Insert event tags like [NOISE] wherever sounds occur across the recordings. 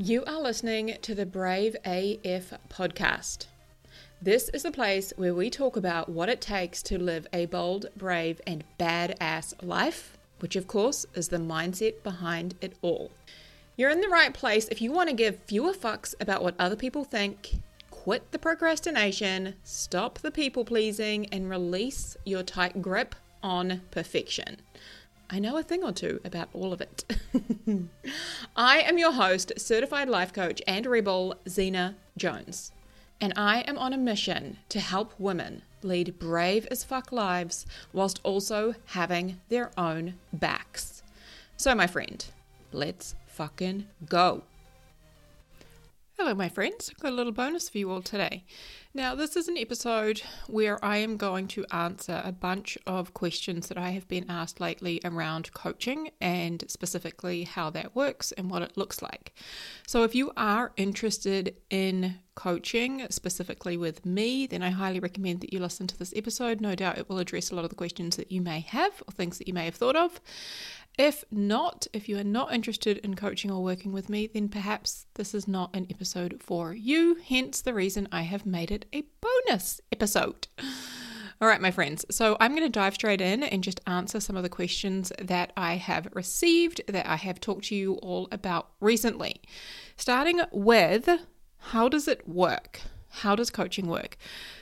You are listening to the Brave AF podcast. This is a place where we talk about what it takes to live a bold, brave, and badass life, which of course is the mindset behind it all. You're in the right place if you want to give fewer fucks about what other people think, quit the procrastination, stop the people pleasing, and release your tight grip on perfection. I know a thing or two about all of it. [LAUGHS] I am your host, certified life coach and rebel, Xena Jones. And I am on a mission to help women lead brave as fuck lives whilst also having their own backs. So, my friend, let's fucking go. Hello, my friends. I've got a little bonus for you all today. Now, this is an episode where I am going to answer a bunch of questions that I have been asked lately around coaching and specifically how that works and what it looks like. So, if you are interested in coaching specifically with me, then I highly recommend that you listen to this episode. No doubt it will address a lot of the questions that you may have or things that you may have thought of. If not, if you are not interested in coaching or working with me, then perhaps this is not an episode for you, hence the reason I have made it a bonus episode. All right, my friends. So I'm going to dive straight in and just answer some of the questions that I have received that I have talked to you all about recently. Starting with how does it work? How does coaching work?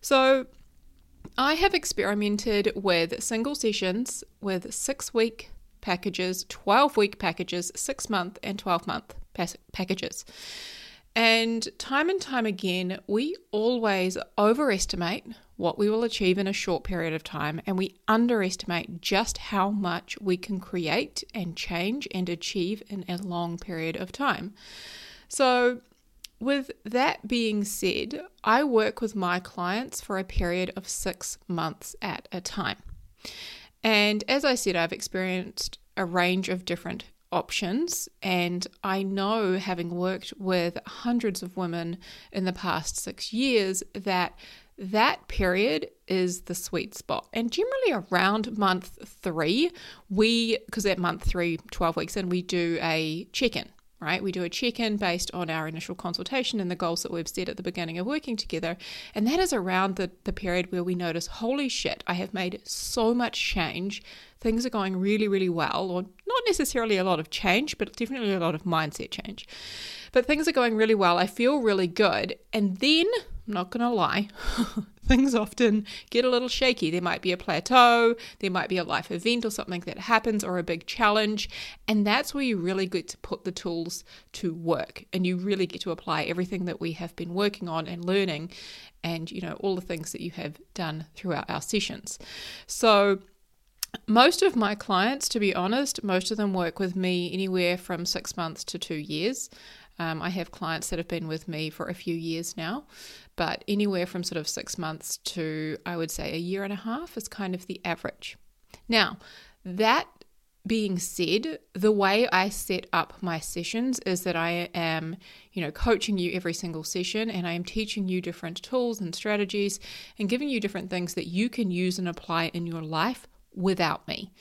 So I have experimented with single sessions with six week packages, 12 week packages, six month and 12 month packages. And time and time again, we always overestimate what we will achieve in a short period of time, and we underestimate just how much we can create and change and achieve in a long period of time. So, with that being said, I work with my clients for a period of six months at a time. And as I said, I've experienced a range of different options. And I know, having worked with hundreds of women in the past six years, that that period is the sweet spot. And generally around month three, we, because at month three, 12 weeks in, we do a check in right? We do a check in based on our initial consultation and the goals that we've set at the beginning of working together. And that is around the, the period where we notice, holy shit, I have made so much change. Things are going really, really well, or not necessarily a lot of change, but definitely a lot of mindset change. But things are going really well. I feel really good. And then, not going to lie, [LAUGHS] things often get a little shaky. There might be a plateau, there might be a life event or something that happens or a big challenge. And that's where you really get to put the tools to work and you really get to apply everything that we have been working on and learning and, you know, all the things that you have done throughout our sessions. So, most of my clients, to be honest, most of them work with me anywhere from six months to two years. Um, I have clients that have been with me for a few years now, but anywhere from sort of six months to I would say a year and a half is kind of the average. Now, that being said, the way I set up my sessions is that I am, you know, coaching you every single session and I am teaching you different tools and strategies and giving you different things that you can use and apply in your life without me.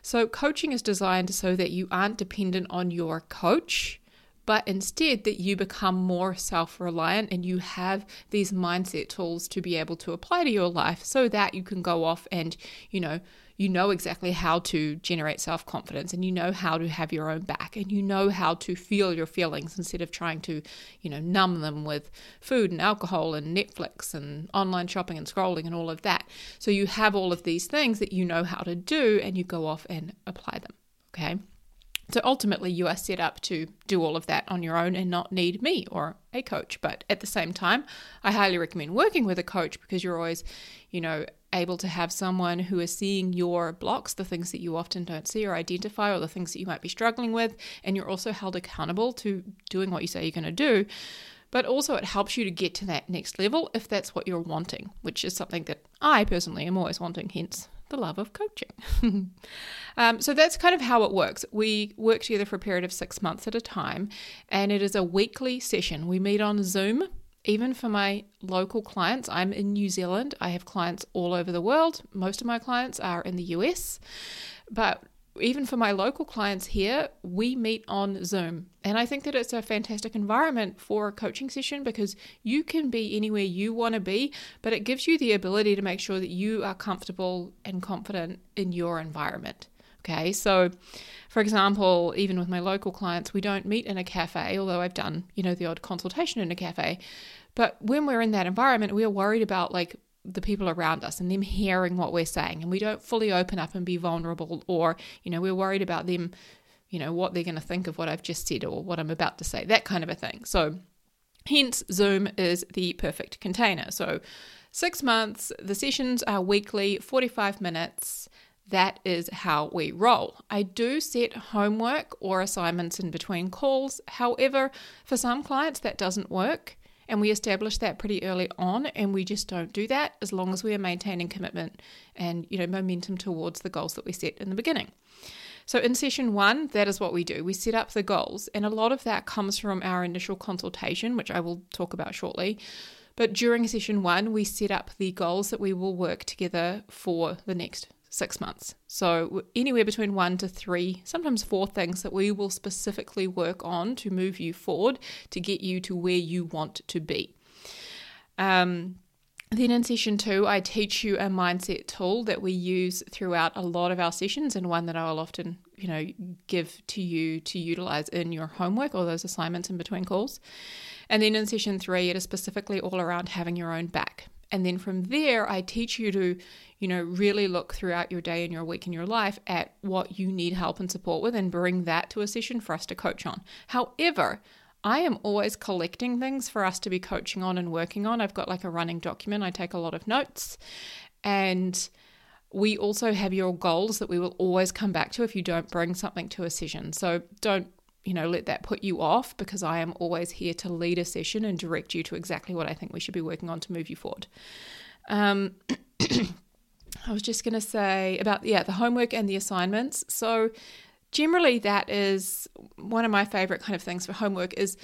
So, coaching is designed so that you aren't dependent on your coach but instead that you become more self reliant and you have these mindset tools to be able to apply to your life so that you can go off and, you know, you know exactly how to generate self confidence and you know how to have your own back and you know how to feel your feelings instead of trying to, you know, numb them with food and alcohol and Netflix and online shopping and scrolling and all of that. So you have all of these things that you know how to do and you go off and apply them. Okay. So ultimately, you are set up to do all of that on your own and not need me or a coach. But at the same time, I highly recommend working with a coach because you're always, you know, able to have someone who is seeing your blocks, the things that you often don't see or identify, or the things that you might be struggling with. And you're also held accountable to doing what you say you're going to do. But also, it helps you to get to that next level if that's what you're wanting, which is something that I personally am always wanting, hence the love of coaching. [LAUGHS] um, so that's kind of how it works. We work together for a period of six months at a time, and it is a weekly session. We meet on Zoom. Even for my local clients, I'm in New Zealand. I have clients all over the world. Most of my clients are in the US, but even for my local clients here, we meet on Zoom. And I think that it's a fantastic environment for a coaching session because you can be anywhere you want to be, but it gives you the ability to make sure that you are comfortable and confident in your environment. Okay, so for example, even with my local clients, we don't meet in a cafe, although I've done, you know, the odd consultation in a cafe. But when we're in that environment, we are worried about like the people around us and them hearing what we're saying and we don't fully open up and be vulnerable or you know we're worried about them you know what they're going to think of what I've just said or what I'm about to say that kind of a thing so hence zoom is the perfect container so 6 months the sessions are weekly 45 minutes that is how we roll. I do set homework or assignments in between calls. However, for some clients that doesn't work. And we establish that pretty early on, and we just don't do that as long as we are maintaining commitment and you know momentum towards the goals that we set in the beginning. So in session one, that is what we do. We set up the goals, and a lot of that comes from our initial consultation, which I will talk about shortly. But during session one, we set up the goals that we will work together for the next six months. So, anywhere between one to three, sometimes four things that we will specifically work on to move you forward to get you to where you want to be. Um, then in session two, I teach you a mindset tool that we use throughout a lot of our sessions, and one that I will often, you know, give to you to utilize in your homework or those assignments in between calls. And then in session three, it is specifically all around having your own back. And then from there, I teach you to, you know, really look throughout your day and your week and your life at what you need help and support with and bring that to a session for us to coach on. However, I am always collecting things for us to be coaching on and working on. I've got like a running document, I take a lot of notes. And we also have your goals that we will always come back to if you don't bring something to a session. So don't you know, let that put you off because I am always here to lead a session and direct you to exactly what I think we should be working on to move you forward. Um, [CLEARS THROAT] I was just going to say about, yeah, the homework and the assignments. So, generally, that is one of my favorite kind of things for homework is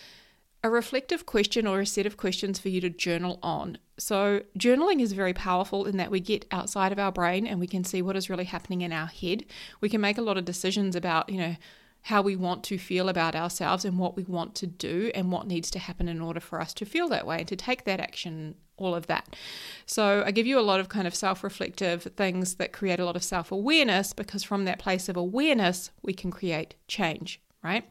a reflective question or a set of questions for you to journal on. So, journaling is very powerful in that we get outside of our brain and we can see what is really happening in our head. We can make a lot of decisions about, you know, how we want to feel about ourselves and what we want to do and what needs to happen in order for us to feel that way and to take that action all of that. So I give you a lot of kind of self-reflective things that create a lot of self-awareness because from that place of awareness we can create change, right?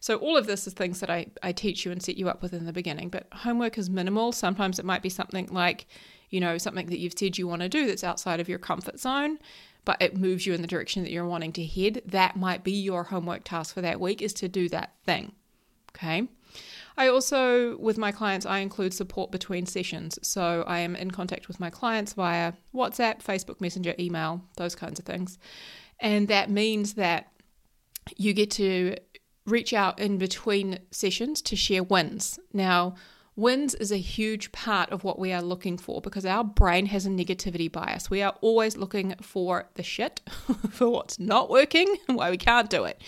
So all of this is things that I, I teach you and set you up with in the beginning. But homework is minimal. Sometimes it might be something like, you know, something that you've said you want to do that's outside of your comfort zone but it moves you in the direction that you're wanting to head, that might be your homework task for that week is to do that thing. Okay. I also, with my clients, I include support between sessions. So I am in contact with my clients via WhatsApp, Facebook Messenger, email, those kinds of things. And that means that you get to reach out in between sessions to share wins. Now, Wins is a huge part of what we are looking for because our brain has a negativity bias. We are always looking for the shit, [LAUGHS] for what's not working, [LAUGHS] and why we can't do it.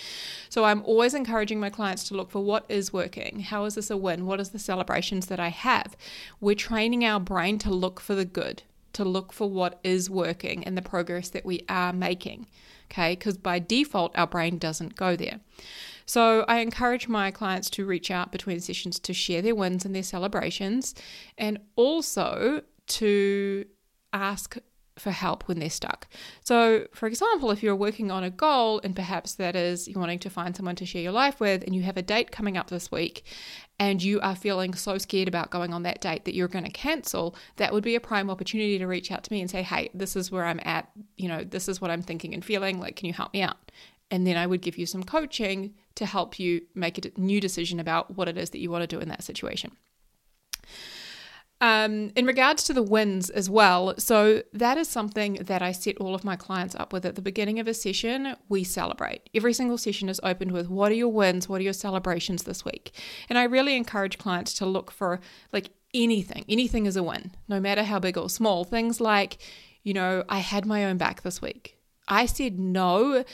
So I'm always encouraging my clients to look for what is working. How is this a win? What is the celebrations that I have? We're training our brain to look for the good, to look for what is working and the progress that we are making. Okay, because by default, our brain doesn't go there. So I encourage my clients to reach out between sessions to share their wins and their celebrations and also to ask for help when they're stuck. So, for example, if you're working on a goal and perhaps that is you're wanting to find someone to share your life with and you have a date coming up this week and you are feeling so scared about going on that date that you're going to cancel, that would be a prime opportunity to reach out to me and say, "Hey, this is where I'm at, you know, this is what I'm thinking and feeling, like can you help me out?" And then I would give you some coaching to help you make a new decision about what it is that you want to do in that situation. Um, in regards to the wins as well, so that is something that I set all of my clients up with at the beginning of a session. We celebrate. Every single session is opened with what are your wins? What are your celebrations this week? And I really encourage clients to look for like anything. Anything is a win, no matter how big or small. Things like, you know, I had my own back this week. I said no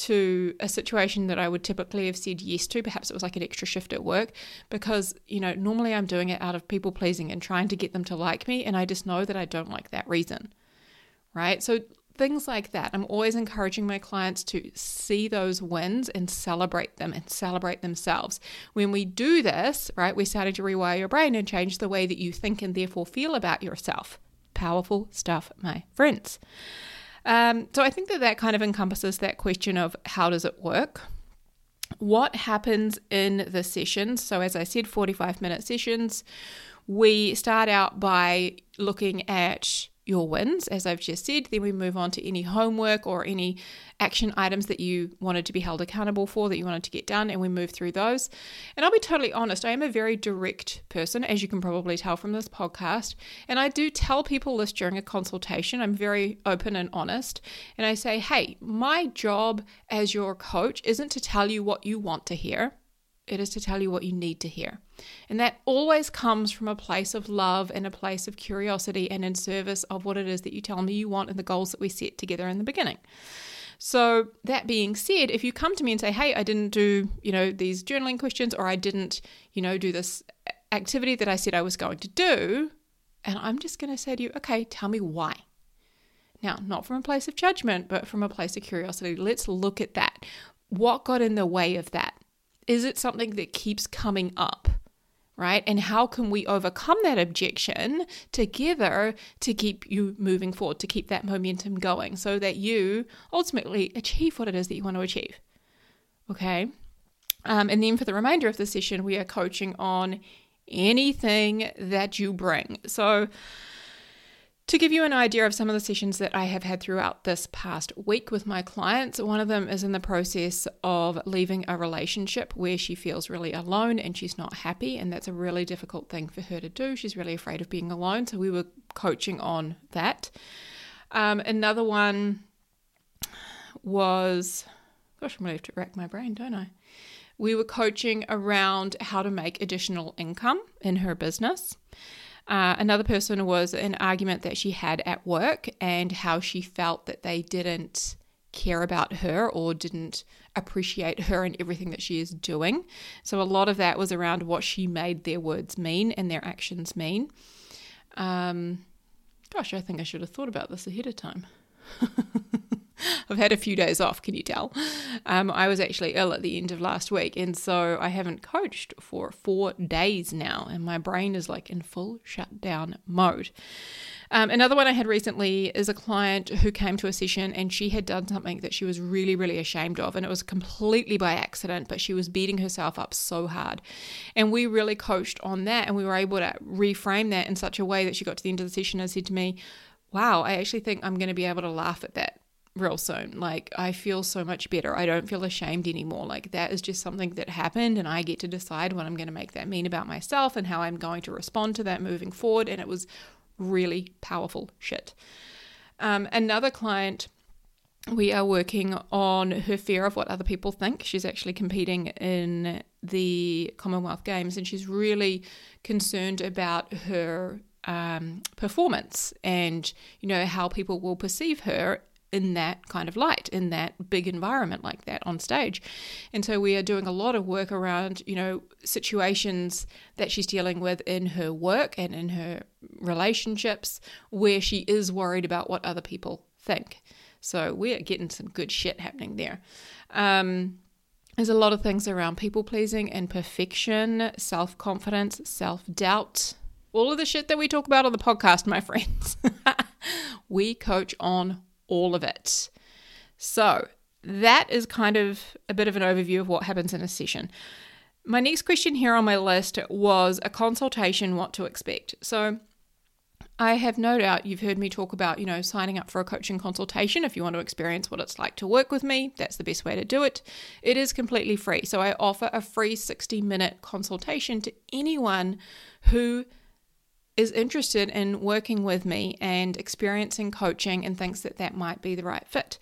to a situation that I would typically have said yes to. Perhaps it was like an extra shift at work because, you know, normally I'm doing it out of people pleasing and trying to get them to like me. And I just know that I don't like that reason. Right. So things like that. I'm always encouraging my clients to see those wins and celebrate them and celebrate themselves. When we do this, right, we're starting to rewire your brain and change the way that you think and therefore feel about yourself. Powerful stuff, my friends. Um, so I think that that kind of encompasses that question of how does it work? What happens in the sessions? So, as I said, 45 minute sessions. We start out by looking at your wins, as I've just said. Then we move on to any homework or any action items that you wanted to be held accountable for, that you wanted to get done, and we move through those. And I'll be totally honest, I am a very direct person, as you can probably tell from this podcast. And I do tell people this during a consultation. I'm very open and honest. And I say, hey, my job as your coach isn't to tell you what you want to hear. It is to tell you what you need to hear. And that always comes from a place of love and a place of curiosity and in service of what it is that you tell me you want and the goals that we set together in the beginning. So, that being said, if you come to me and say, hey, I didn't do, you know, these journaling questions or I didn't, you know, do this activity that I said I was going to do, and I'm just going to say to you, okay, tell me why. Now, not from a place of judgment, but from a place of curiosity. Let's look at that. What got in the way of that? Is it something that keeps coming up? Right? And how can we overcome that objection together to keep you moving forward, to keep that momentum going so that you ultimately achieve what it is that you want to achieve? Okay. Um, and then for the remainder of the session, we are coaching on anything that you bring. So, to give you an idea of some of the sessions that I have had throughout this past week with my clients, one of them is in the process of leaving a relationship where she feels really alone and she's not happy, and that's a really difficult thing for her to do. She's really afraid of being alone, so we were coaching on that. Um, another one was, gosh, I'm going to have to rack my brain, don't I? We were coaching around how to make additional income in her business. Uh, another person was an argument that she had at work and how she felt that they didn't care about her or didn't appreciate her and everything that she is doing. So a lot of that was around what she made their words mean and their actions mean. Um, gosh, I think I should have thought about this ahead of time. [LAUGHS] [LAUGHS] I've had a few days off, can you tell? Um, I was actually ill at the end of last week, and so I haven't coached for four days now, and my brain is like in full shutdown mode. Um, another one I had recently is a client who came to a session and she had done something that she was really, really ashamed of. And it was completely by accident, but she was beating herself up so hard. And we really coached on that and we were able to reframe that in such a way that she got to the end of the session and said to me, Wow, I actually think I'm going to be able to laugh at that real soon. Like, I feel so much better. I don't feel ashamed anymore. Like, that is just something that happened, and I get to decide what I'm going to make that mean about myself and how I'm going to respond to that moving forward. And it was really powerful shit. Um, another client. We are working on her fear of what other people think. She's actually competing in the Commonwealth Games and she's really concerned about her um, performance and you know how people will perceive her in that kind of light, in that big environment like that on stage. And so we are doing a lot of work around, you know, situations that she's dealing with in her work and in her relationships where she is worried about what other people think. So we're getting some good shit happening there. Um, there's a lot of things around people pleasing and perfection, self confidence, self doubt, all of the shit that we talk about on the podcast, my [LAUGHS] friends. we coach on all of it. So, that is kind of a bit of an overview of what happens in a session. My next question here on my list was a consultation, what to expect. So, I have no doubt you've heard me talk about, you know, signing up for a coaching consultation if you want to experience what it's like to work with me. That's the best way to do it. It is completely free. So I offer a free 60 minute consultation to anyone who is interested in working with me and experiencing coaching and thinks that that might be the right fit.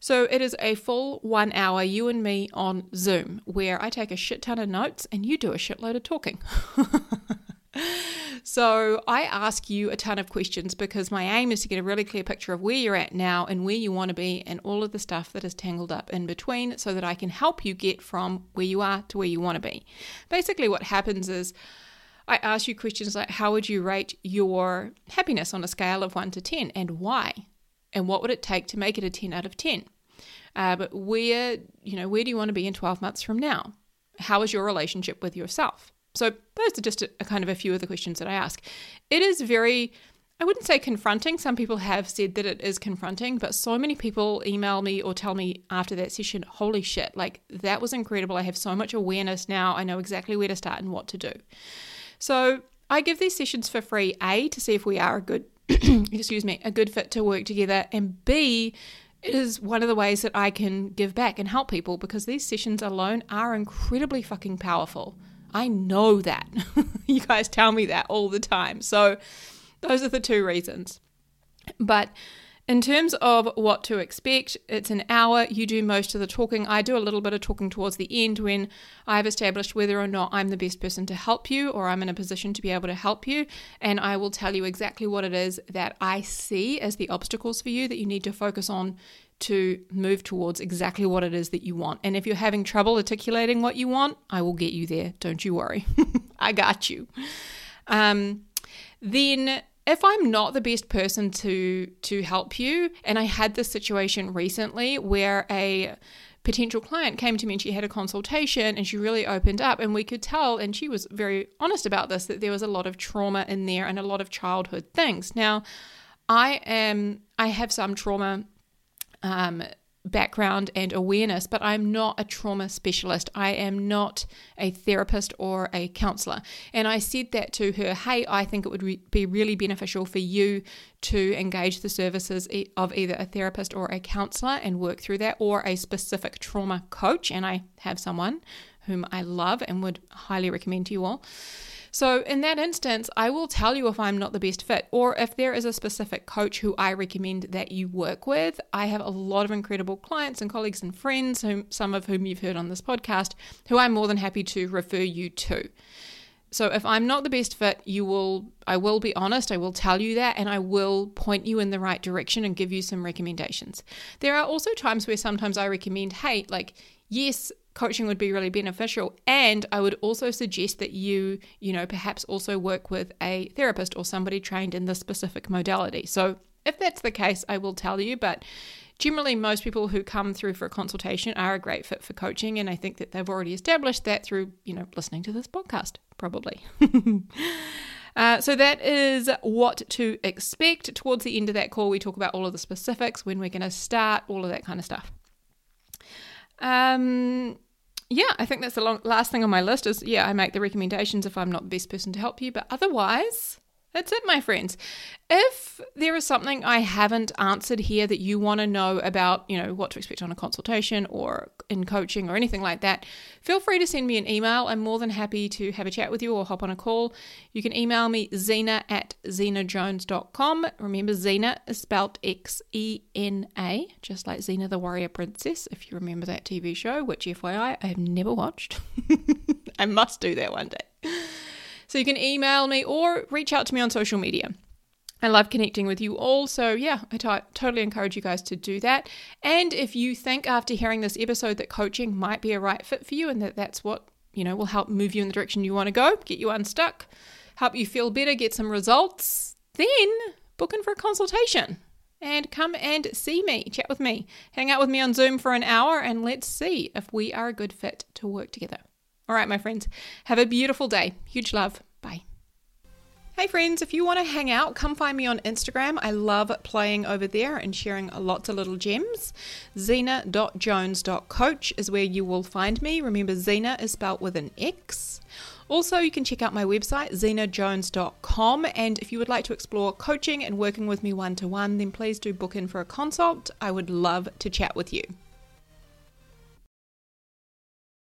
So it is a full one hour, you and me on Zoom, where I take a shit ton of notes and you do a shitload of talking. [LAUGHS] so I ask you a ton of questions because my aim is to get a really clear picture of where you're at now and where you want to be and all of the stuff that is tangled up in between so that I can help you get from where you are to where you want to be. Basically, what happens is I ask you questions like how would you rate your happiness on a scale of 1 to 10 and why? and what would it take to make it a 10 out of 10? Uh, but where, you know, where do you want to be in 12 months from now? How is your relationship with yourself? So those are just a, a kind of a few of the questions that I ask. It is very I wouldn't say confronting. Some people have said that it is confronting, but so many people email me or tell me after that session, holy shit, like that was incredible. I have so much awareness now. I know exactly where to start and what to do. So I give these sessions for free, A, to see if we are a good, [CLEARS THROAT] excuse me, a good fit to work together, and B, it is one of the ways that I can give back and help people because these sessions alone are incredibly fucking powerful. I know that. [LAUGHS] you guys tell me that all the time. So, those are the two reasons. But in terms of what to expect, it's an hour. You do most of the talking. I do a little bit of talking towards the end when I've established whether or not I'm the best person to help you or I'm in a position to be able to help you. And I will tell you exactly what it is that I see as the obstacles for you that you need to focus on to move towards exactly what it is that you want. And if you're having trouble articulating what you want, I will get you there. Don't you worry. [LAUGHS] I got you. Um, then if I'm not the best person to to help you, and I had this situation recently where a potential client came to me and she had a consultation and she really opened up and we could tell and she was very honest about this that there was a lot of trauma in there and a lot of childhood things. Now, I am I have some trauma um, background and awareness, but I'm not a trauma specialist. I am not a therapist or a counselor. And I said that to her hey, I think it would re- be really beneficial for you to engage the services of either a therapist or a counselor and work through that, or a specific trauma coach. And I have someone whom I love and would highly recommend to you all. So, in that instance, I will tell you if I'm not the best fit or if there is a specific coach who I recommend that you work with. I have a lot of incredible clients and colleagues and friends, whom, some of whom you've heard on this podcast, who I'm more than happy to refer you to. So if I'm not the best fit, you will I will be honest, I will tell you that and I will point you in the right direction and give you some recommendations. There are also times where sometimes I recommend, hey, like yes, coaching would be really beneficial. And I would also suggest that you, you know, perhaps also work with a therapist or somebody trained in this specific modality. So if that's the case, I will tell you. But generally, most people who come through for a consultation are a great fit for coaching. And I think that they've already established that through, you know, listening to this podcast, probably. [LAUGHS] Uh, so that is what to expect. Towards the end of that call, we talk about all of the specifics, when we're going to start, all of that kind of stuff. Um, yeah, I think that's the long, last thing on my list is yeah, I make the recommendations if I'm not the best person to help you, but otherwise, that's it, my friends. If there is something I haven't answered here that you want to know about, you know, what to expect on a consultation or in coaching or anything like that, feel free to send me an email. I'm more than happy to have a chat with you or hop on a call. You can email me xena at xenajones.com. Remember, Xena is spelled X E N A, just like Xena the Warrior Princess, if you remember that TV show, which FYI, I have never watched. [LAUGHS] I must do that one day. So you can email me or reach out to me on social media. I love connecting with you all. So, yeah, I t- totally encourage you guys to do that. And if you think after hearing this episode that coaching might be a right fit for you and that that's what, you know, will help move you in the direction you want to go, get you unstuck, help you feel better, get some results, then book in for a consultation and come and see me, chat with me, hang out with me on Zoom for an hour, and let's see if we are a good fit to work together. All right, my friends, have a beautiful day. Huge love. Bye. Hey, friends, if you want to hang out, come find me on Instagram. I love playing over there and sharing lots of little gems. Xena.jones.coach is where you will find me. Remember, Xena is spelled with an X. Also, you can check out my website, xenajones.com. And if you would like to explore coaching and working with me one to one, then please do book in for a consult. I would love to chat with you.